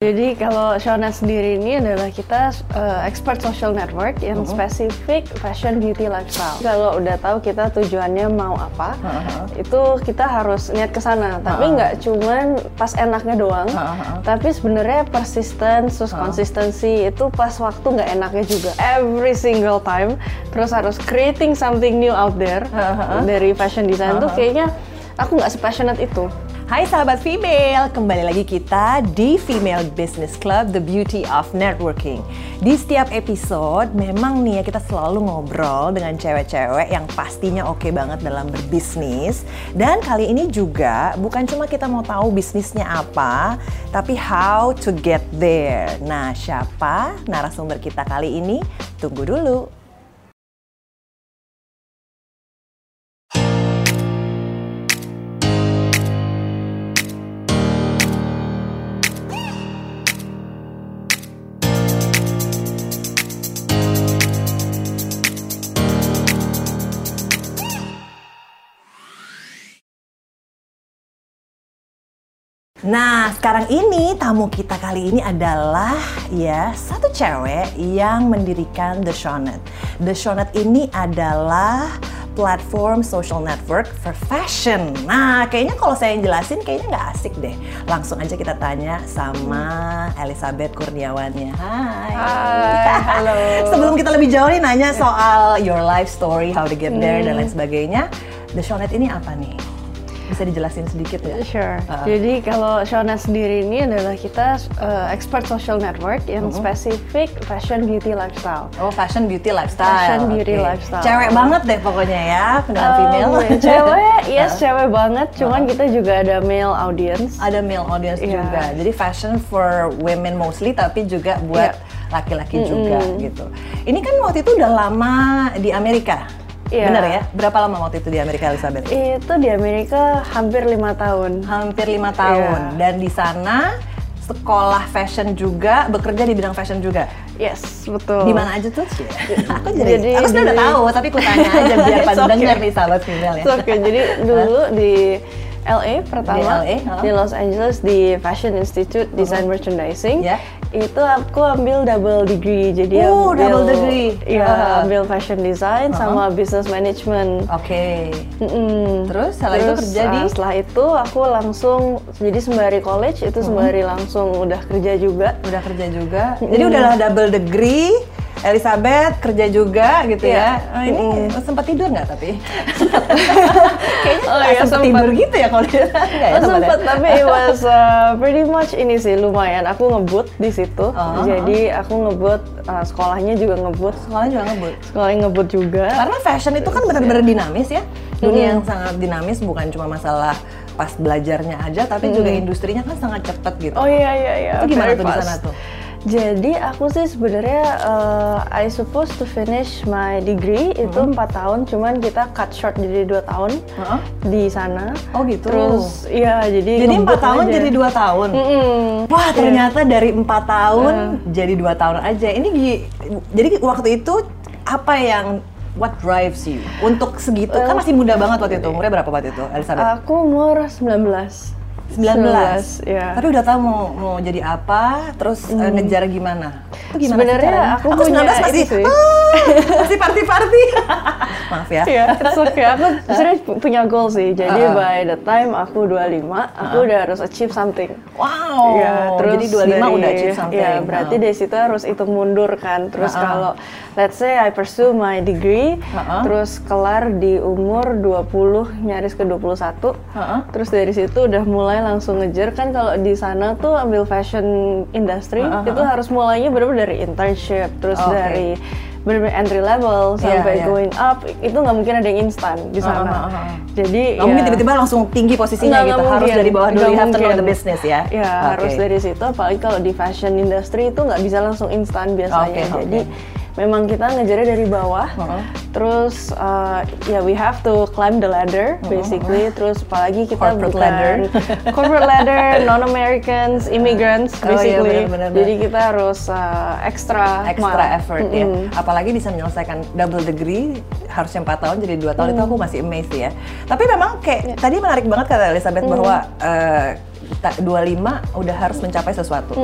Jadi kalau Shona sendiri ini adalah kita uh, expert social network yang uh -huh. spesifik fashion beauty lifestyle. Kalau udah tahu kita tujuannya mau apa, uh -huh. itu kita harus niat ke sana. Tapi nggak uh -huh. cuman pas enaknya doang, uh -huh. tapi sebenarnya persistence terus uh -huh. konsistensi itu pas waktu nggak enaknya juga. Every single time terus harus creating something new out there uh -huh. dari fashion design uh -huh. tuh kayaknya aku nggak sepassionate itu. Hai sahabat female, kembali lagi kita di Female Business Club, The Beauty of Networking. Di setiap episode, memang nih ya kita selalu ngobrol dengan cewek-cewek yang pastinya oke okay banget dalam berbisnis. Dan kali ini juga bukan cuma kita mau tahu bisnisnya apa, tapi how to get there. Nah, siapa narasumber kita kali ini? Tunggu dulu. Nah, sekarang ini tamu kita kali ini adalah ya satu cewek yang mendirikan The Shonet. The Shonet ini adalah platform social network for fashion. Nah, kayaknya kalau saya jelasin kayaknya nggak asik deh. Langsung aja kita tanya sama Elizabeth Kurniawannya. Hai. Hai, halo. Sebelum kita lebih jauh nih nanya soal your life story, how to get there hmm. dan lain sebagainya. The Shonet ini apa nih? Bisa dijelasin sedikit ya? Sure. Uh. Jadi kalau Shona sendiri ini adalah kita uh, expert social network yang uh -huh. spesifik fashion beauty lifestyle. Oh, fashion beauty lifestyle. Fashion beauty okay. lifestyle. Cewek banget deh pokoknya ya, pendengar um, female. Cewek, yes, uh. cewek banget. Cuman uh. kita juga ada male audience. Ada male audience yeah. juga. Jadi fashion for women mostly, tapi juga buat iya. laki-laki yeah. juga mm -hmm. gitu. Ini kan waktu itu udah lama di Amerika. Iya. Bener ya? Berapa lama waktu itu di Amerika Elizabeth? Itu di Amerika hampir lima tahun. Hampir lima tahun. Iya. Dan di sana sekolah fashion juga, bekerja di bidang fashion juga. Yes, betul. Di mana aja tuh? aku jadi, jadi aku sudah udah tahu, tapi aku tanya aja biar pada okay. dengar nih sahabat female ya. Oke, okay. jadi dulu di LA pertama di, LA, di Los Angeles di Fashion Institute Design uh-huh. Merchandising. Yeah. Itu aku ambil double degree. Jadi uh, ambil double degree. Ya, uh. ambil fashion design uh-huh. sama business management. Oke. Okay. Terus setelah Terus, itu kerja di setelah itu aku langsung jadi sembari college itu sembari uh-huh. langsung udah kerja juga. Udah kerja juga. Mm. Jadi udahlah double degree Elizabeth kerja juga gitu ya. ya. Oh, ini mm. sempat tidur nggak tapi? Kayaknya oh, ya, sempat tidur gitu ya kalau dia. ya, oh, sempat tapi it was uh, pretty much ini sih lumayan. Aku ngebut di situ. Oh, Jadi aku ngebut uh, sekolahnya juga ngebut. Sekolahnya juga ngebut. Sekolahnya ngebut juga. Karena fashion itu kan benar-benar dinamis ya. Dunia mm. yang sangat dinamis bukan cuma masalah pas belajarnya aja tapi mm. juga industrinya kan sangat cepat gitu. Oh iya iya iya. Itu gimana tuh di sana tuh? Jadi aku sih sebenarnya uh, I supposed to finish my degree itu mm-hmm. empat tahun, cuman kita cut short jadi dua tahun uh-huh. di sana. Oh gitu. Terus ya jadi jadi empat tahun aja. jadi dua tahun. Mm-hmm. Wah ternyata yeah. dari empat tahun uh. jadi dua tahun aja. Ini jadi waktu itu apa yang what drives you untuk segitu uh, kan masih muda banget waktu itu umurnya berapa waktu itu Elizabeth? Aku umur 19 19, 19 ya. Tapi udah tahu mau mau jadi apa, terus hmm. uh, ngejar gimana? gimana Sebenarnya aku, aku punya 19 masih sih. Oh, masih party-party. Maaf ya. Iya, it's okay. Aku sebenarnya punya goal sih. Jadi uh. by the time aku 25, aku uh. udah harus achieve something. Wow. Ya, terus jadi 25 dari, udah achieve something. Ya, berarti uh. dari situ harus hitung mundur kan. Terus uh. kalau let's say I pursue my degree, uh terus kelar di umur 20 nyaris ke 21. Uh -uh. Terus dari situ udah mulai langsung ngejar kan kalau di sana tuh ambil fashion industry uh -uh. itu harus mulainya benar-benar dari internship, terus okay. dari benar-benar entry level iya, sampai yeah, yeah. going up itu nggak mungkin ada yang instan di sana. Uh, uh, uh, uh. Jadi nggak ya, mungkin tiba-tiba langsung tinggi posisinya gitu. Harus dari bawah dulu have to know the business ya. Ya okay. harus dari situ. Apalagi kalau di fashion industry itu nggak bisa langsung instan biasanya. Okay, Jadi okay memang kita ngejarnya dari bawah. Uh -huh. Terus uh, ya yeah, we have to climb the ladder basically. Uh -huh. Terus apalagi kita corporate bukan ladder, corporate ladder, non Americans, immigrants basically. Oh, iya, bener, bener, Jadi kita harus uh, extra extra effort mm -hmm. ya. Apalagi bisa menyelesaikan double degree harusnya empat tahun jadi dua tahun mm. itu aku masih amazed ya. Tapi memang kayak yeah. tadi menarik banget kata Elizabeth mm. bahwa uh, 25 udah harus mencapai sesuatu.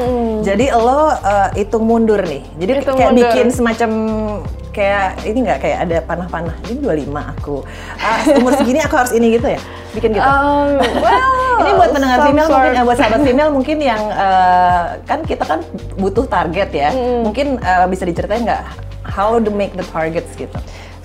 Jadi lo uh, hitung mundur nih. Jadi Hitung kayak mundur. bikin semacam kayak ini nggak kayak ada panah-panah. Ini 25 aku. Ah, umur segini aku harus ini gitu ya. Bikin gitu. Um, well, Ini buat pendengar female sort. mungkin, eh, buat sahabat female mungkin yang eh, kan kita kan butuh target ya. Mungkin eh, bisa diceritain nggak how to make the targets gitu?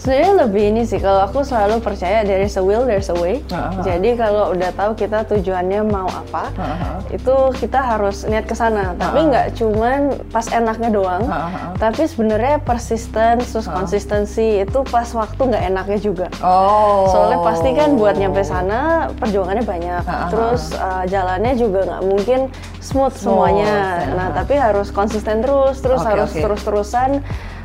Sebenarnya lebih ini sih, kalau aku selalu percaya there is a will, there's a way. Uh-huh. Jadi kalau udah tahu kita tujuannya mau apa, Uh-huh. itu kita harus niat ke sana. Tapi nggak cuman pas enaknya doang, Uh-huh. tapi sebenarnya persistence, terus konsistensi itu pas waktu nggak enaknya juga. Oh. Soalnya pasti kan buat nyampe sana perjuangannya banyak. Ha, ha. Terus uh, jalannya juga nggak mungkin smooth, semuanya. ya, Nah, tapi harus konsisten terus, terus Oke, harus oke. terus-terusan.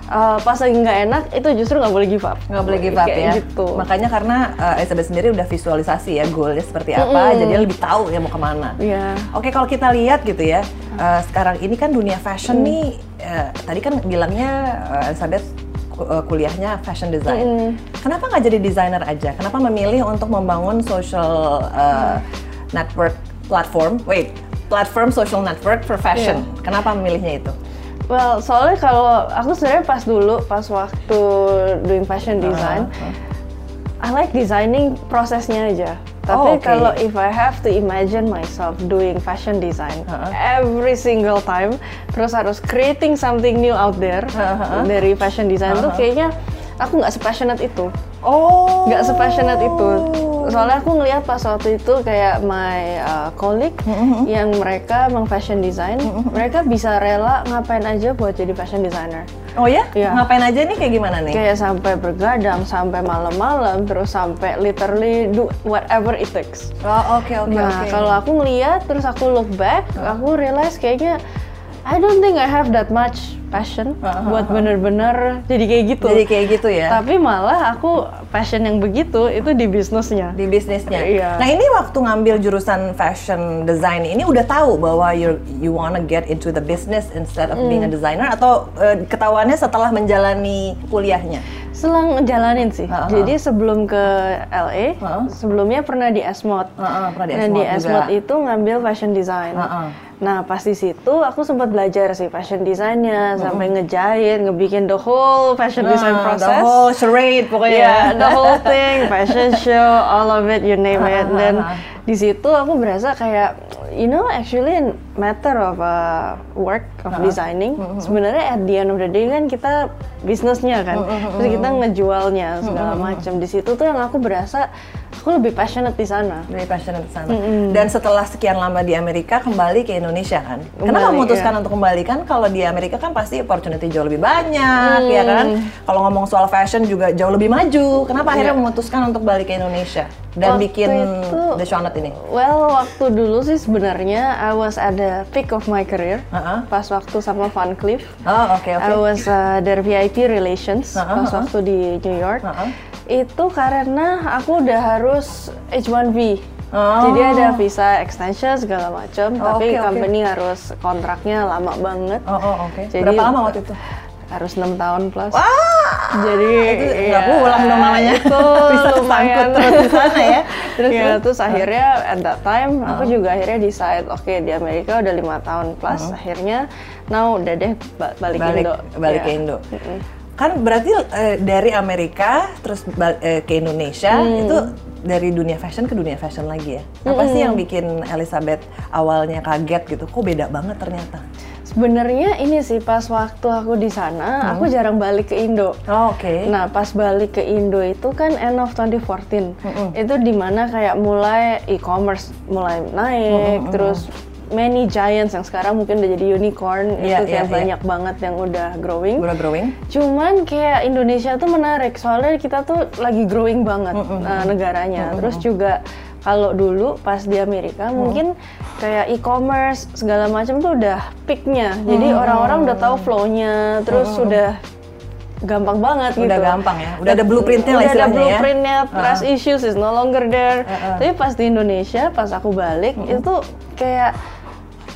Uh, pas lagi nggak enak itu justru nggak boleh give up. nggak boleh give up ya. Gitu. Makanya karena eh, Elizabeth sendiri udah visualisasi ya goalnya seperti apa, jadi dia lebih tahu ya mau ke mana. Iya. Oke kalau kita lihat gitu ya, eh, sekarang ini kan dunia fashion nih, eh, tadi kan bilangnya eh, Elizabeth ku- kuliahnya fashion design. Kenapa nggak jadi desainer aja? Kenapa memilih untuk membangun social eh, network platform? Wait, platform social network for fashion. Kenapa memilihnya itu? Well, soalnya kalau aku sebenarnya pas dulu, pas waktu doing fashion Uh-huh. design, I like designing prosesnya aja. Oh, Tapi oke. kalau if I have to imagine myself doing fashion design Uh-huh. every single time, terus harus creating something new out there Uh-huh. dari fashion design tuh kayaknya aku nggak sepassionate itu. Oh, nggak sepassionate itu. Soalnya aku ngelihat pas waktu itu kayak my uh, colleague Mm-hmm. yang mereka emang fashion design, mereka bisa rela ngapain aja buat jadi fashion designer. Oh ya? Iya. Ngapain aja nih kayak gimana nih? Kayak sampai bergadang, sampai malam-malam, terus sampai literally do whatever it takes. Oh oke oke nah, oke. kalau aku ngeliat, terus aku look back, aku realize kayaknya I don't think I have that much passion Uh-huh. buat bener-bener jadi kayak gitu. Jadi kayak gitu ya? Tapi malah aku passion yang begitu itu di bisnisnya. di bisnisnya. Iya. Nah ini waktu ngambil jurusan fashion design ini udah tahu bahwa you you wanna get into the business instead of being a Hmm. designer atau eh, ketahuannya setelah menjalani kuliahnya? Selang ngejalanin sih. Ha-ha. Jadi sebelum ke LA, Ha-ha. sebelumnya pernah di Esmod. Ha-ha, pernah di Nah, Esmod di. Esmod itu ngambil fashion design. Ha-ha. Nah, pas di situ aku sempat belajar sih fashion desainnya, sampai ngejahit, ngebikin the whole fashion design Ah, process. The whole charade pokoknya. Yeah, the whole thing, fashion show, all of it, you name it. Dan di situ aku berasa kayak, you know, actually matter of uh, work of designing. Sebenarnya at the end of the day kan kita bisnisnya kan, terus kita ngejualnya segala macam. Di situ tuh yang aku berasa aku lebih passionate di sana. Dari passionate ke sana. Dan setelah sekian lama di Amerika kembali ke Indonesia kan? Kenapa Kembali, memutuskan iya. untuk kembali kan? Kalau di Amerika kan pasti opportunity jauh lebih banyak, ya kan? Kalau ngomong soal fashion juga jauh lebih maju. Kenapa akhirnya Iya. memutuskan untuk balik ke Indonesia dan Waktu bikin itu- The Shonut ini? Well, waktu dulu sih sebenarnya I was at the peak of my career. Uh-uh. Pas waktu sama Van Cleef. Oh oke oke. I was uh, their VIP relations Uh-uh, pas uh-uh. waktu di New York. Uh-uh. Itu karena aku udah harus H1B. Oh. Jadi ada visa extension segala macam, Oh, tapi oke. company harus kontraknya lama banget. Oh, oh oke. Jadi- Berapa lama waktu itu? Harus enam tahun plus. Wah, Jadi itu nggak iya, pulang dong namanya. Itu Bisa lumayan. terus di sana ya. Terus Iya. ya, terus akhirnya at that time aku juga akhirnya decide oke di Amerika udah lima tahun plus akhirnya now udah deh ba- balik, balik Indo. balik Iya. ke Indo. Kan berarti eh, dari Amerika terus eh, ke Indonesia Hmm. itu dari dunia fashion ke dunia fashion lagi ya. Apa sih yang bikin Elizabeth awalnya kaget gitu? Kok beda banget ternyata? Sebenarnya ini sih pas waktu aku di sana aku jarang balik ke Indo. Oh, Oke. Nah, pas balik ke Indo itu kan end of 2014. Itu di mana kayak mulai e-commerce mulai naik, terus many giants yang sekarang mungkin udah jadi unicorn, Iya, itu iya, kayak iya. banyak banget yang udah growing. Udah growing? Cuman kayak Indonesia tuh menarik, soalnya kita tuh lagi growing banget uh, negaranya. Terus juga kalau dulu pas di Amerika mungkin kayak e-commerce segala macam tuh udah peaknya. Jadi orang-orang udah tahu flow-nya, terus sudah gampang banget gitu. Udah gampang ya? Udah ada blueprintnya lah Udah ada istilahnya ya? blueprintnya, trust issues is no longer there. Uh-uh. Tapi pas di Indonesia, pas aku balik itu kayak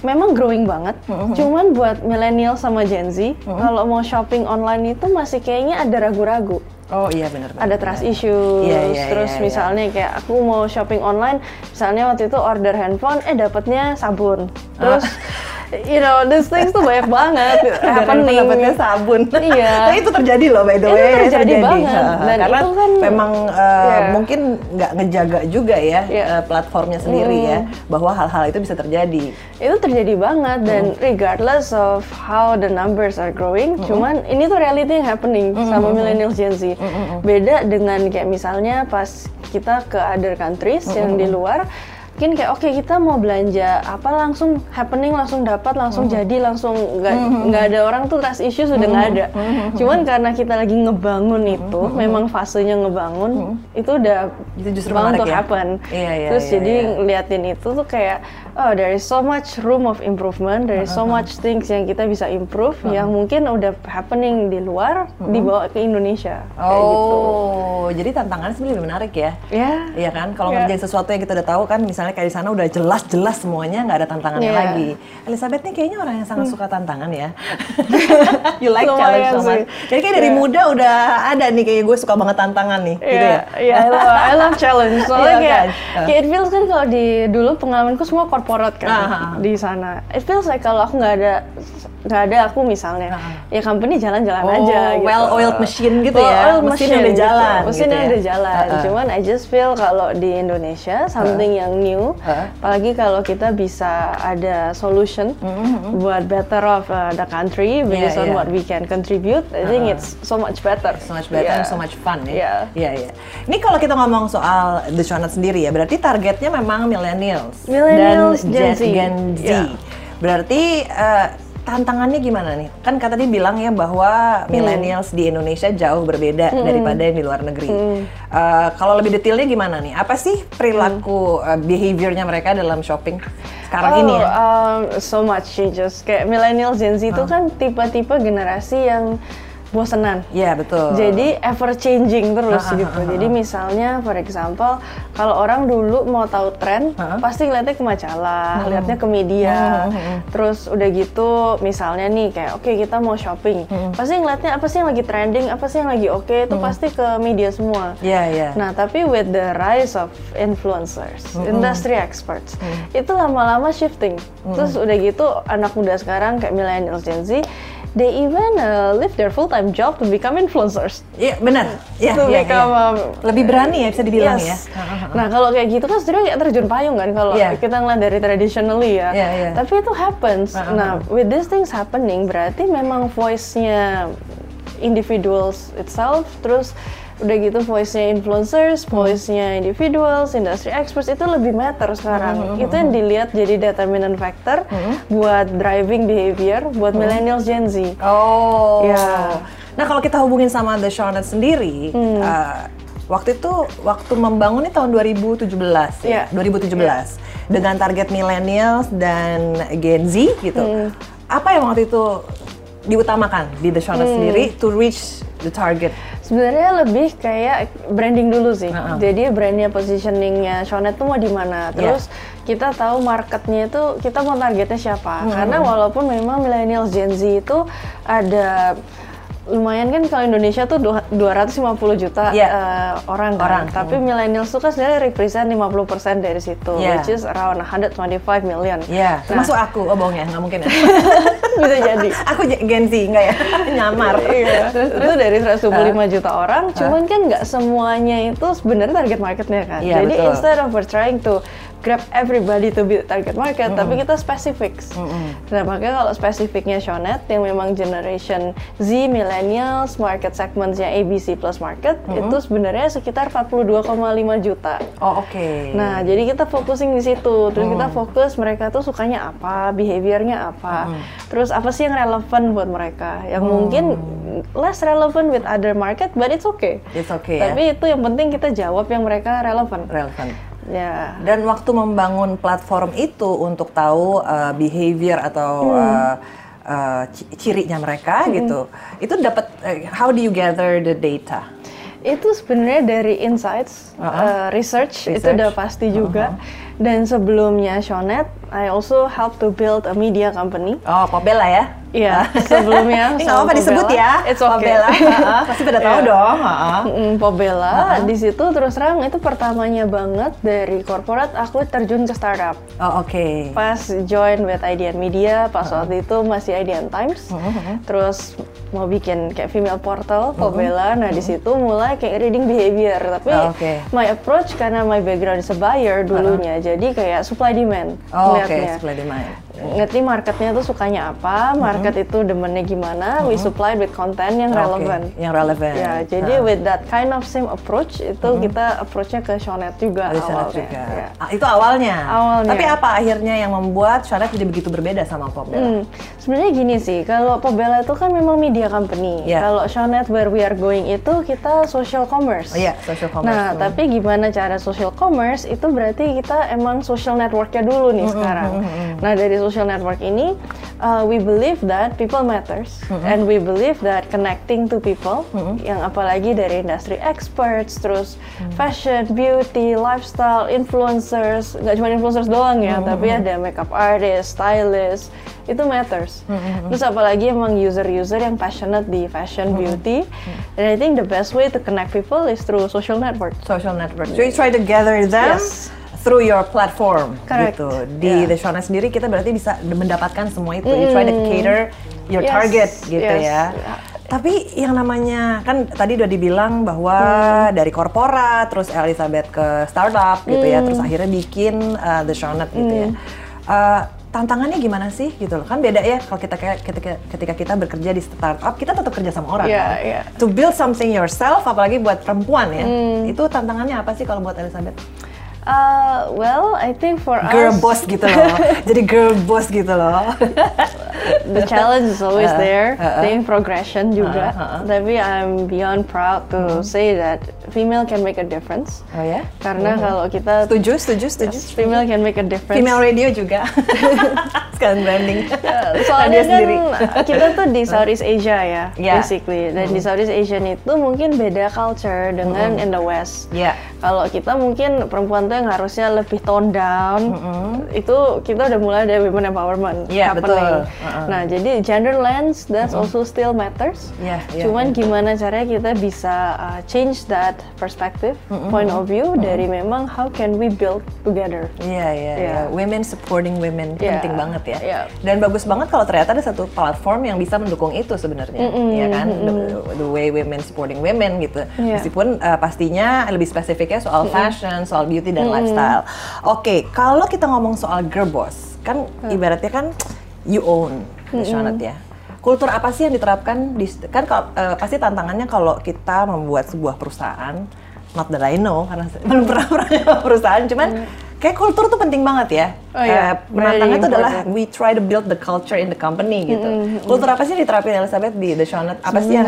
memang growing banget. Mm-hmm. Cuman buat milenial sama Gen Z, mm-hmm. kalau mau shopping online itu masih kayaknya ada ragu-ragu. Oh iya benar. Ada trust issues. Yeah, yeah, terus yeah, misalnya yeah. kayak aku mau shopping online, misalnya waktu itu order handphone, eh dapatnya sabun. Terus ah you know, these things tuh banyak banget happening. Dapatnya sabun. Iya. nah, itu terjadi loh by the way. Itu terjadi, terjadi. banget. Dan Karena itu kan memang uh, yeah. mungkin nggak ngejaga juga ya yeah. uh, platformnya sendiri mm. ya bahwa hal-hal itu bisa terjadi. Itu terjadi banget dan mm. regardless of how the numbers are growing, mm. cuman ini tuh reality yang happening mm. sama millennials Gen Z. Mm. Beda dengan kayak misalnya pas kita ke other countries mm. yang di luar mungkin kayak oke okay, kita mau belanja apa langsung happening langsung dapat langsung mm -hmm. jadi langsung nggak mm -hmm. nggak ada orang tuh trust issue sudah nggak mm -hmm. ada mm -hmm. cuman karena kita lagi ngebangun itu mm -hmm. memang fasenya ngebangun mm -hmm. itu udah itu justru bound to ya? happen iya, iya, terus iya, jadi iya. ngeliatin itu tuh kayak oh there is so much room of improvement there is so much things yang kita bisa improve uh -huh. yang mungkin udah happening di luar uh -huh. dibawa ke Indonesia oh kayak gitu. jadi tantangannya sebenarnya menarik ya ya yeah. iya kan kalau yeah. ngerjain sesuatu yang kita udah tahu kan misalnya misalnya kayak di sana udah jelas-jelas semuanya nggak ada tantangannya yeah. lagi. Elizabeth nih kayaknya orang yang sangat hmm. suka tantangan ya. you like challenge banget. Jadi kayak dari yeah. muda udah ada nih kayak gue suka banget tantangan nih, yeah. gitu ya. Iya, yeah, I love, I love challenge. Soalnya yeah, kayak, kan? kayak it feels kan kalau di dulu pengalamanku semua corporate kan uh -huh. di sana. It feels like kalau aku nggak ada nggak ada aku misalnya uh -huh. ya company jalan-jalan oh, aja gitu. well oiled machine gitu well, ya oiled mesin machine, udah jalan gitu. mesin gitu ya? udah jalan uh -huh. cuman I just feel kalau di Indonesia something uh -huh. yang new uh -huh. apalagi kalau kita bisa ada solution -huh. buat better of uh, the country based yeah, on yeah. what we can contribute I think uh it's so much better so much better yeah. and so much fun ya yeah. iya yeah, yeah. ini kalau kita ngomong soal The Shonut sendiri ya berarti targetnya memang millennials millennials dan Gen Z, Gen Z. Yeah. berarti uh, tantangannya gimana nih? Kan kata dia bilang ya bahwa hmm. millennials di Indonesia jauh berbeda hmm. daripada yang di luar negeri. Hmm. Uh, kalau lebih detailnya gimana nih? Apa sih perilaku hmm. uh, behaviornya mereka dalam shopping sekarang oh, ini ya? Um, so much changes. Kayak millennials Gen Z itu hmm. kan tipe-tipe generasi yang bosenan. Iya betul. Jadi ever changing terus ha, gitu. Ha, ha, Jadi misalnya, for example, kalau orang dulu mau tahu tren, pasti ngeliatnya ke majalah, hmm. liatnya ke media. Hmm. Terus udah gitu, misalnya nih kayak, oke okay, kita mau shopping, hmm. pasti ngeliatnya apa sih yang lagi trending, apa sih yang lagi oke, okay, itu hmm. pasti ke media semua. Iya yeah, iya. Yeah. Nah tapi with the rise of influencers, hmm. industry experts, hmm. itu lama-lama shifting. Hmm. Terus udah gitu anak muda sekarang kayak millennial Gen Z they even uh, leave their full time job to become influencers. Iya yeah, benar. Iya. Yeah, yeah, become, yeah. Um, lebih berani ya bisa dibilang yes. ya. Nah kalau kayak gitu kan sebenarnya kayak terjun payung kan kalau yeah. kita ngeliat dari traditionally ya. Yeah, yeah. Tapi itu happens. Uh -huh. Nah with these things happening berarti memang voice-nya individuals itself terus udah gitu voice-nya influencers, hmm. voice-nya individuals, industry experts itu lebih matter sekarang. Hmm, hmm itu yang dilihat jadi determinant factor hmm. buat driving behavior buat hmm. millennials Gen Z. Oh. Ya. Nah kalau kita hubungin sama The Shawnet sendiri, hmm. uh, waktu itu waktu membangun ini tahun 2017 ya, yeah. 2017 yeah. dengan target millennials dan Gen Z gitu. Hmm. Apa yang waktu itu diutamakan di The Shawnet hmm. sendiri to reach the target? Sebenarnya lebih kayak branding dulu sih. Uh -huh. Jadi brandnya positioningnya Shonet tuh mau di mana. Iya. Terus yeah. kita tahu marketnya itu kita mau targetnya siapa. Hmm. Karena walaupun memang millennial Gen Z itu ada lumayan kan kalau Indonesia tuh 250 juta yeah. Iya. uh, orang kan. Orang. Tapi hmm. millennials tuh kan sebenarnya represent 50% dari situ, yeah. which is around 125 million. Yeah. Nah, Masuk aku, oh bohong ya, nggak mungkin ya. Bisa jadi. aku Gen Z enggak ya? Nyamar. iya. Itu dari 125 uh. juta orang, cuman kan nggak semuanya itu sebenarnya target marketnya kan. Yeah, jadi betul. instead of we're trying to grab everybody to be target market, mm -hmm. tapi kita spesifik. Mm -hmm. Nah, makanya kalau spesifiknya Shonet yang memang generation Z, millennials, market segmentsnya ABC plus market, mm -hmm. itu sebenarnya sekitar 42,5 juta. Oh, oke. Okay. Nah, jadi kita focusing di situ. Terus mm. kita fokus mereka tuh sukanya apa, behaviornya apa. Mm. Terus apa sih yang relevan buat mereka? Yang mm. mungkin less relevant with other market, but it's okay. It's okay. Tapi ya? itu yang penting kita jawab yang mereka relevan. Relevan. Ya. Dan waktu membangun platform itu untuk tahu uh, behavior atau hmm. uh, uh, cirinya mereka hmm. gitu, itu dapat uh, how do you gather the data? Itu sebenarnya dari insights, uh -huh. uh, research, research, itu udah pasti juga. Uh -huh. Dan sebelumnya Shonet, I also help to build a media company. Oh, Pobela ya? Iya, sebelumnya Ini nggak apa disebut ya. It's okay. Pobela. Pasti pada tahu yeah. dong. Mm, Pobela. Uh -huh. Di situ terus terang itu pertamanya banget dari korporat aku terjun ke startup. Oh, oke. Okay. Pas join with IDN Media, pas uh -huh. waktu itu masih IDN Times. Uh -huh. Terus mau bikin kayak female portal Pobela. Uh -huh. Nah, di situ mulai kayak reading behavior. Tapi oh, okay. my approach karena my background is a buyer dulunya. Uh -huh. Jadi kayak supply demand. Oh, oke, okay. supply demand ngerti marketnya tuh sukanya apa, market mm -hmm. itu demennya gimana, mm -hmm. we supply with content yang relevan. Okay. Yang relevan. Ya, jadi uh. with that kind of same approach itu mm -hmm. kita approachnya ke Shonet juga Dari awalnya. Juga. Ya. Ah, itu awalnya. Awalnya. Tapi apa akhirnya yang membuat Shonet jadi begitu berbeda sama Popbella? Hmm. Sebenarnya gini sih, kalau Popbella itu kan memang media company. Yeah. Kalau Shonet where we are going itu kita social commerce. Oh iya, yeah, social commerce. Nah, hmm. tapi gimana cara social commerce itu berarti kita emang social networknya dulu nih mm -hmm. sekarang. Mm -hmm. Nah, dari social network ini, uh, we believe that people matters mm -hmm. and we believe that connecting to people, mm -hmm. yang apalagi dari industri experts, terus mm -hmm. fashion, beauty, lifestyle, influencers, nggak cuma influencers doang ya, mm -hmm. tapi ada makeup artist, stylist, itu matters. Mm -hmm. Terus apalagi emang user-user yang passionate di fashion, mm -hmm. beauty, mm -hmm. and I think the best way to connect people is through social network. Social network. So you try to gather them. Yes through your platform Correct. gitu. Di yeah. The Shona sendiri kita berarti bisa mendapatkan semua itu. Mm. You try to cater your yes. target gitu yes. ya. Yeah. Tapi yang namanya kan tadi udah dibilang bahwa hmm. dari korporat, terus Elizabeth ke startup gitu ya, terus akhirnya bikin uh, The Shonet gitu ya. Uh, tantangannya gimana sih gitu loh kan beda ya kalau kita ketika ketika kita bekerja di startup kita tetap kerja sama orang yeah, kan yeah. to build something yourself apalagi buat perempuan ya mm. itu tantangannya apa sih kalau buat Elizabeth Uh, well, I think for girl us, boss gitu loh. Jadi girl boss gitu loh. the challenge is always uh, there. Uh, uh, think progression juga. Uh, uh, uh. Tapi I'm beyond proud to uh. say that female can make a difference. Oh ya? Yeah? Karena uh. kalau kita setuju, setuju, setuju. Yes, female can make a difference. Female radio juga. Sekalian branding. Soalnya kan sendiri. kita tuh di Southeast Asia ya, yeah. basically. Dan uh. di Southeast Asia itu mungkin beda culture dengan uh. in the West. Yeah. Kalau kita mungkin perempuan tuh yang harusnya lebih tone down mm -hmm. itu kita udah mulai dari women empowerment yeah, happening. Betul. Uh -uh. Nah jadi gender lens that's mm -hmm. also still matters. Yeah, yeah, Cuman yeah. gimana caranya kita bisa uh, change that perspective, mm -hmm. point of view mm -hmm. dari memang how can we build together. Iya yeah, iya. Yeah, yeah. yeah. Women supporting women yeah. penting banget ya. Yeah. Dan bagus banget kalau ternyata ada satu platform yang bisa mendukung itu sebenarnya, mm -hmm. ya kan? The, the way women supporting women gitu. Yeah. Meskipun uh, pastinya lebih spesifiknya soal mm -hmm. fashion, soal beauty dan hmm. lifestyle. Oke, okay, kalau kita ngomong soal girl boss, kan hmm. ibaratnya kan you own hmm. ya. Kultur apa sih yang diterapkan di kan uh, pasti tantangannya kalau kita membuat sebuah perusahaan, not that I know karena belum pernah pernah perusahaan, cuman hmm. kayak kultur tuh penting banget ya. Oh, iya. uh, penantangnya itu adalah we try to build the culture in the company gitu. Mm -hmm. Kultur apa sih yang diterapin Elizabeth di The Shonet? Apa sih yang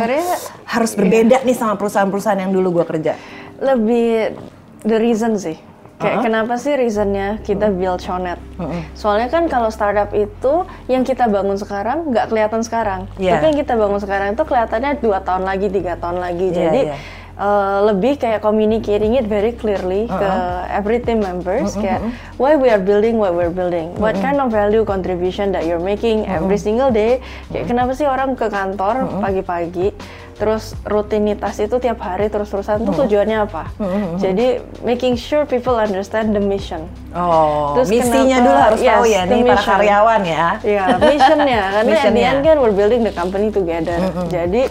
harus berbeda yeah. nih sama perusahaan-perusahaan yang dulu gue kerja? Lebih the reason sih. Kayak uh-huh. kenapa sih reasonnya kita uh-huh. build Shonet? Uh-huh. Soalnya kan kalau startup itu yang kita bangun sekarang nggak kelihatan sekarang. Yeah. Tapi yang kita bangun sekarang itu kelihatannya dua tahun lagi, tiga tahun lagi. Yeah, Jadi yeah. Uh, lebih kayak communicating it very clearly uh -huh. ke every team members uh -huh. kayak why we are building what we're building what uh -huh. kind of value contribution that you're making uh -huh. every single day kayak uh -huh. kenapa sih orang ke kantor pagi-pagi uh -huh terus rutinitas itu tiap hari terus-terusan itu tujuannya apa? Hmm. Jadi making sure people understand the mission. Oh, terus misinya kenapa, dulu harus yes, tahu ya nih mission. para karyawan ya. Iya, missionnya karena missionnya. at the kan we're building the company together. Hmm. Jadi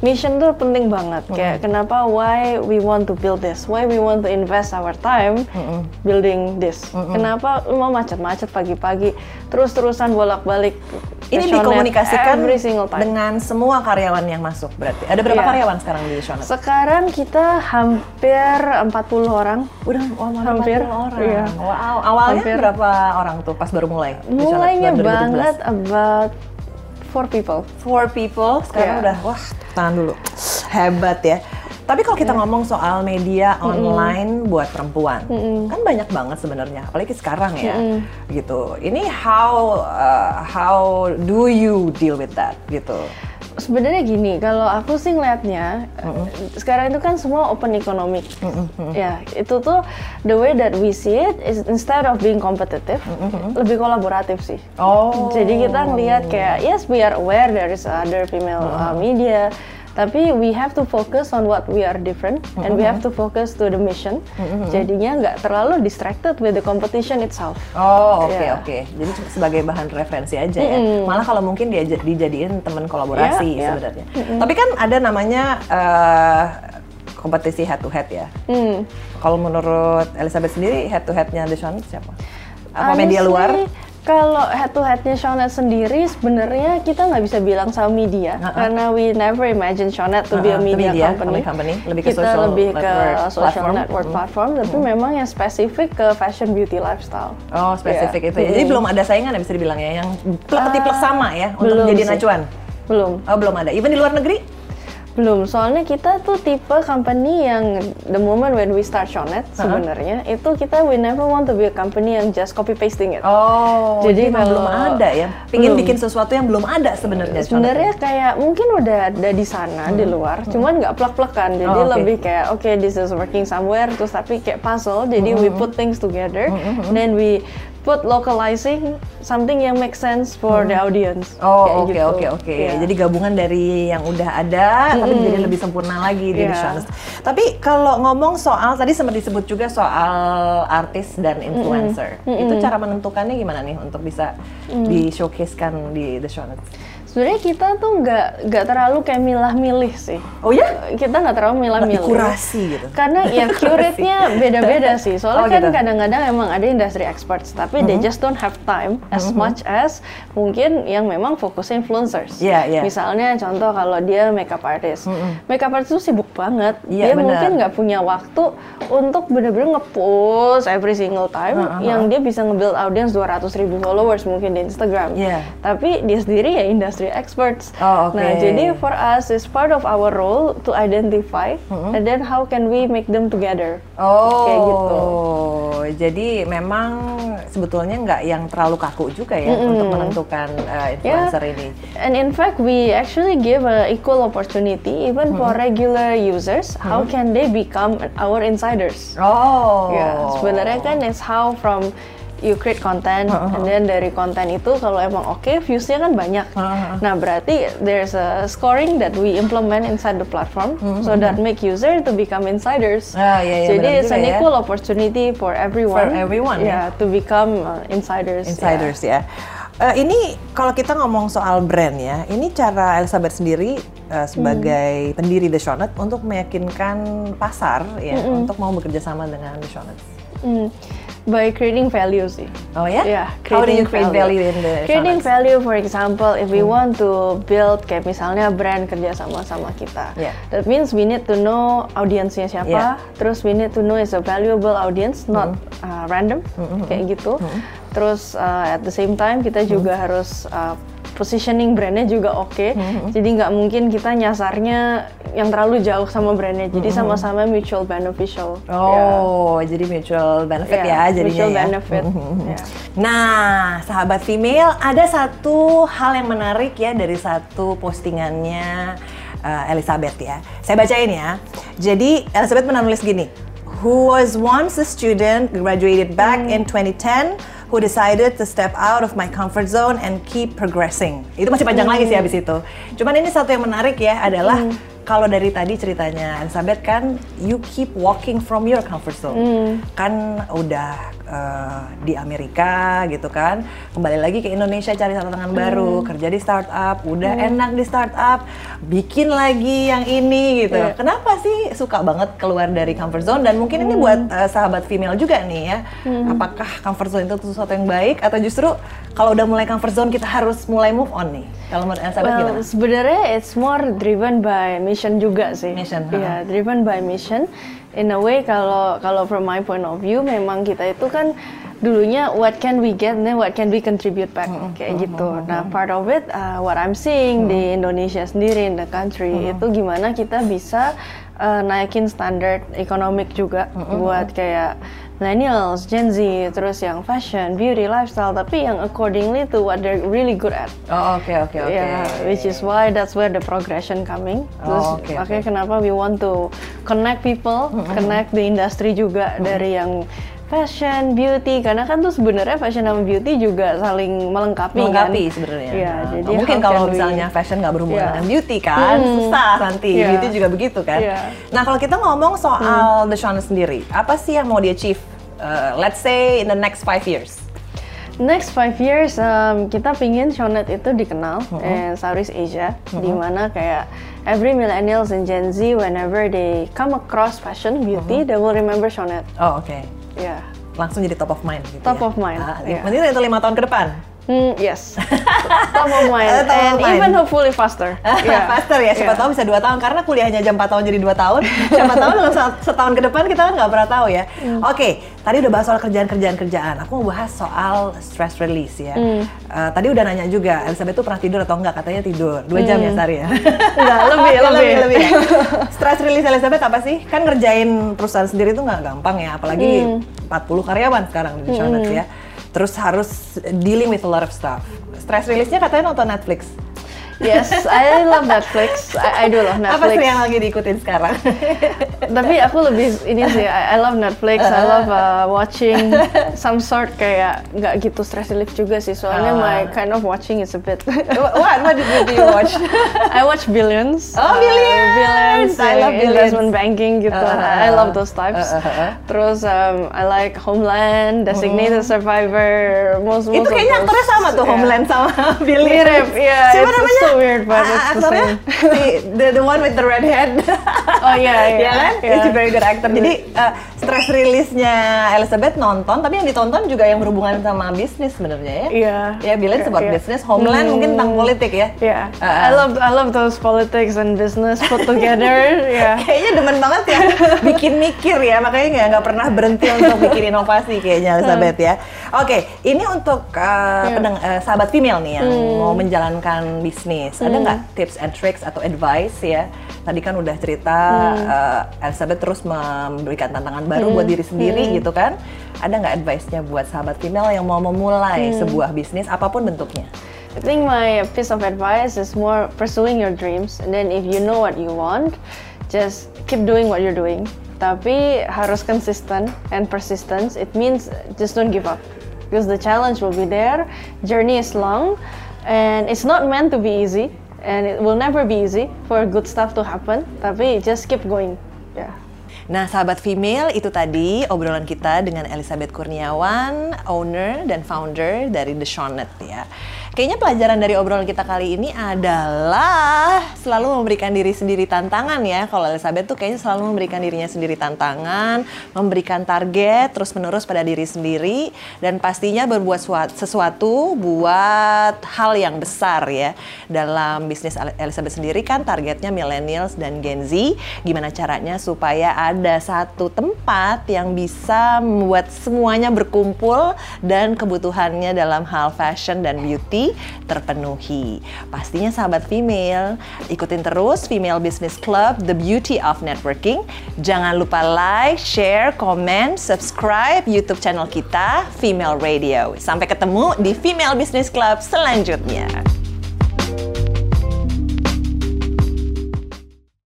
mission tuh penting banget mm -hmm. kayak kenapa why we want to build this why we want to invest our time mm -hmm. building this mm -hmm. kenapa mau macet-macet pagi-pagi terus-terusan bolak-balik ini dikomunikasikan dengan semua karyawan yang masuk berarti ada berapa yeah. karyawan sekarang di Shonet? sekarang kita hampir 40 orang udah oh, hampir orang iya. wow awalnya hampir. berapa orang tuh pas baru mulai mulainya banget about four people four people sekarang yeah. udah wah tangan dulu hebat ya tapi kalau kita yeah. ngomong soal media online mm -hmm. buat perempuan, mm -hmm. kan banyak banget sebenarnya, apalagi sekarang ya, mm -hmm. gitu. Ini how uh, how do you deal with that, gitu? Sebenarnya gini, kalau aku sih ngelihatnya mm-hmm. sekarang itu kan semua open economic. Mm-hmm. Ya, itu tuh the way that we see it is instead of being competitive, mm-hmm. lebih kolaboratif sih. Oh. Jadi kita ngelihat kayak yes we are aware there is other female uh, media tapi we have to focus on what we are different mm-hmm. and we have to focus to the mission. Mm-hmm. Jadinya nggak terlalu distracted with the competition itself. Oh oke okay, yeah. oke. Okay. Jadi sebagai bahan referensi aja mm-hmm. ya. Malah kalau mungkin dia dijadiin teman kolaborasi yeah, yeah. sebenarnya. Mm-hmm. Tapi kan ada namanya uh, kompetisi head to head ya. Mm. Kalau menurut Elizabeth sendiri head to headnya The Sean siapa? Apa Honestly, media luar? Kalau head to headnya Shawnet sendiri sebenarnya kita nggak bisa bilang sama media uh -uh. karena we never imagine Shawnet to uh -uh. be a media, media company. company. Lebih ke kita social lebih ke network social platform. network hmm. platform, tapi hmm. memang yang spesifik ke fashion beauty lifestyle. Oh spesifik yeah. itu ya. Jadi hmm. belum ada saingan ya bisa dibilang ya yang plek-plek uh, sama ya untuk jadi acuan. Belum. Oh belum ada. Even di luar negeri? Belum, soalnya kita tuh tipe company yang the moment when we start Shonet uh-huh. sebenarnya itu kita we never want to be a company yang just copy pasting it. Oh, jadi kalau belum ada ya. Pingin belum. bikin sesuatu yang belum ada sebenarnya. Sebenarnya kayak mungkin udah ada di sana hmm. di luar, hmm. cuman nggak plek-plekan. Jadi oh, okay. lebih kayak oke okay, this is working somewhere terus tapi kayak puzzle. Jadi hmm. we put things together, hmm. hmm, hmm. then we put localizing something yang make sense for hmm. the audience. Oh, oke gitu. oke oke. Iya. Jadi gabungan dari yang udah ada hmm. tapi jadi lebih sempurna lagi di yeah. Tapi kalau ngomong soal tadi sempat disebut juga soal artis dan influencer. Hmm. Hmm. Itu cara menentukannya gimana nih untuk bisa hmm. di showcasekan di The Shownies? Sebenarnya kita tuh nggak nggak terlalu kayak milah-milih sih. Oh ya? Kita nggak terlalu milah-milih. Kurasi gitu. Karena ya curate-nya beda-beda sih. Soalnya oh, kan gitu. kadang-kadang emang ada industri experts, tapi mm -hmm. they just don't have time as mm -hmm. much as mungkin yang memang fokusnya influencers. Iya, yeah, yeah. Misalnya contoh kalau dia makeup artist. Mm -hmm. Makeup artist tuh sibuk banget. Yeah, dia bener. mungkin nggak punya waktu untuk bener-bener nge-post every single time uh -huh. yang dia bisa nge-build audience 200 ribu followers mungkin di Instagram. Yeah. Tapi dia sendiri ya industri industry experts. Oh, okay. Nah, jadi for us is part of our role to identify mm-hmm. and then how can we make them together. Oh, kayak gitu. Jadi memang sebetulnya nggak yang terlalu kaku juga ya mm-hmm. untuk menentukan uh, influencer yeah. ini. And in fact, we actually give a equal opportunity even mm-hmm. for regular users. Mm-hmm. How can they become our insiders? Oh, ya yeah, sebenarnya kan is how from you create content uh -huh. and then dari konten itu kalau emang oke okay, viewsnya kan banyak uh -huh. nah berarti there's a scoring that we implement inside the platform uh -huh. so that make user to become insiders uh, yeah, yeah, jadi it's an equal ya. opportunity for everyone for everyone yeah, ya to become uh, insiders insiders ya yeah. Uh, ini kalau kita ngomong soal brand ya, ini cara Elizabeth sendiri uh, sebagai hmm. pendiri The Shonnet untuk meyakinkan pasar ya hmm. untuk mau bekerja sama dengan The Shonnet. Hmm by creating value sih. Oh ya? Yeah. How do you create value, value in the Creating value, for example, if we hmm. want to build kayak misalnya brand kerja sama sama kita, yeah. that means we need to know audiensnya siapa. Yeah. Terus we need to know is a valuable audience, not mm. uh, random, mm -hmm. kayak gitu. Mm. Terus uh, at the same time kita juga mm. harus uh, positioning brandnya juga oke. Okay. Mm-hmm. Jadi nggak mungkin kita nyasarnya yang terlalu jauh sama brandnya. Jadi mm-hmm. sama-sama mutual beneficial. Oh, yeah. jadi mutual benefit yeah, ya jadinya mutual ya. benefit. Mm-hmm. Yeah. Nah, sahabat female, ada satu hal yang menarik ya dari satu postingannya uh, Elizabeth ya. Saya bacain ya. Jadi Elizabeth pernah nulis gini. Who was once a student, graduated back mm. in 2010 who decided to step out of my comfort zone and keep progressing. Itu masih panjang hmm. lagi sih habis itu. Cuman ini satu yang menarik ya adalah hmm kalau dari tadi ceritanya Elizabeth kan you keep walking from your comfort zone. Hmm. Kan udah uh, di Amerika gitu kan, kembali lagi ke Indonesia cari tantangan hmm. baru, kerja di startup, udah hmm. enak di startup, bikin lagi yang ini gitu. Yeah. Kenapa sih suka banget keluar dari comfort zone dan mungkin hmm. ini buat uh, sahabat female juga nih ya. Hmm. Apakah comfort zone itu sesuatu yang baik atau justru kalau udah mulai comfort zone kita harus mulai move on nih? Kalau menurut well, gimana? Sebenarnya it's more driven by mission juga sih. Mission. Iya, yeah, driven by mission. In a way kalau kalau from my point of view memang kita itu kan dulunya what can we get then what can we contribute back mm -hmm. kayak mm -hmm. gitu. Nah, part of it uh, what I'm seeing mm -hmm. di Indonesia sendiri in the country mm -hmm. itu gimana kita bisa uh, naikin standar ekonomik juga mm -hmm. buat kayak millennials, Gen Z, terus yang fashion, beauty, lifestyle, tapi yang accordingly to what they're really good at. Oh oke oke oke. Yeah, which is why that's where the progression coming. Terus Oh, oke, makanya oke. kenapa we want to connect people, connect the industry juga dari yang fashion, beauty, karena kan tuh sebenarnya fashion sama beauty juga saling melengkapi, melengkapi kan? sebenarnya. Iya, Nah, jadi mungkin kalau can we- misalnya fashion nggak berhubungan Iya. dengan beauty kan, Hmm. susah nanti. Iya. Beauty juga begitu kan. Iya. Nah kalau kita ngomong soal The Shone sendiri, apa sih yang mau di achieve? Uh, let's say in the next five years. Next five years, um, kita pingin Shonet itu dikenal Uh-huh. in Southeast Asia, di mana kayak every millennials and Gen Z, whenever they come across fashion, beauty, they will remember Shonet. Oh oke. Yeah. Langsung jadi top of mind gitu Top ya? of mind, Ah, iya. Mungkin itu lima tahun ke depan. Hmm, yes. Top of mind. Top of and mind. even hopefully faster. Yeah. Faster ya, siapa Yeah. tahu bisa dua tahun karena kuliahnya jam 4 tahun jadi dua tahun. siapa tahu dalam set- setahun ke depan kita kan nggak pernah tahu ya. Hmm. Oke, tadi udah bahas soal kerjaan-kerjaan kerjaan. Aku mau bahas soal stress release ya. Hmm. Eh, tadi udah nanya juga, Elizabeth tuh pernah tidur atau enggak? Katanya tidur. Dua jam ya Sari ya. Enggak, Hmm. lebih, Ya, lebih. lebih ya. Stress release Elizabeth apa sih? Kan ngerjain perusahaan sendiri tuh nggak gampang ya, apalagi Hmm. 40 karyawan sekarang di Shonet ya. Terus harus dealing with a lot of stuff. Stress release-nya katanya nonton Netflix. Yes, I love Netflix. I, I do love Apa Netflix. sih yang lagi diikutin sekarang? Tapi aku lebih ini sih, I, I love Netflix. I love uh, watching some sort kayak nggak gitu stress relief juga sih. Soalnya Ah. my kind of watching is a bit. what, what did you, do you watch? I watch Billions. Oh, Billions! Billions. I love uh, Billions. Investment banking gitu. Uh, I love those types. uh, uh, uh. Terus um, I like Homeland, Designated Survivor, most most itu kayaknya aktornya sama tuh, Yeah. Homeland sama Billy. Mirip, yeah, Siapa namanya? Weird, but Ah, it's the aktornya the, the one with the red head. Oh iya, iya. Iya kan? Iya. He's a very good actor. Jadi uh, stress release-nya Elizabeth nonton, tapi yang ditonton juga yang berhubungan sama bisnis sebenarnya ya. Iya. Ya, Billions about Iya. business, Homeland Hmm. mungkin tentang politik ya. Yeah, Uh, uh. I love I love those politics and business put together. yeah. Kayaknya demen banget ya bikin mikir ya, makanya nggak nggak pernah berhenti untuk bikin inovasi kayaknya Elizabeth ya. Oke, ini untuk uh, pedeng- uh, sahabat female nih yang mau menjalankan bisnis, ada nggak tips and tricks atau advice ya? Tadi kan udah cerita uh, Elizabeth terus memberikan tantangan baru buat diri sendiri gitu kan? Ada nggak advice-nya buat sahabat female yang mau memulai sebuah bisnis apa pun bentuknya? I think my piece of advice is more pursuing your dreams, and then if you know what you want, just keep doing what you're doing. Tapi harus consistent and persistence. It means just don't give up, because the challenge will be there. Journey is long, and it's not meant to be easy, and it will never be easy for good stuff to happen. Tapi just keep going. Yeah. Nah, sahabat female, itu tadi obrolan kita dengan Elizabeth Kurniawan, owner dan founder dari The Shonet ya. Kayaknya pelajaran dari obrolan kita kali ini adalah selalu memberikan diri sendiri tantangan ya. Kalau Elizabeth tuh kayaknya selalu memberikan dirinya sendiri tantangan, memberikan target terus-menerus pada diri sendiri dan pastinya berbuat suat- sesuatu buat hal yang besar ya. Dalam bisnis El- Elizabeth sendiri kan targetnya millennials dan Gen Z. Gimana caranya supaya ada satu tempat yang bisa membuat semuanya berkumpul dan kebutuhannya dalam hal fashion dan beauty terpenuhi. Pastinya sahabat female, ikutin terus Female Business Club, The Beauty of Networking. Jangan lupa like, share, comment, subscribe YouTube channel kita, Female Radio. Sampai ketemu di Female Business Club selanjutnya.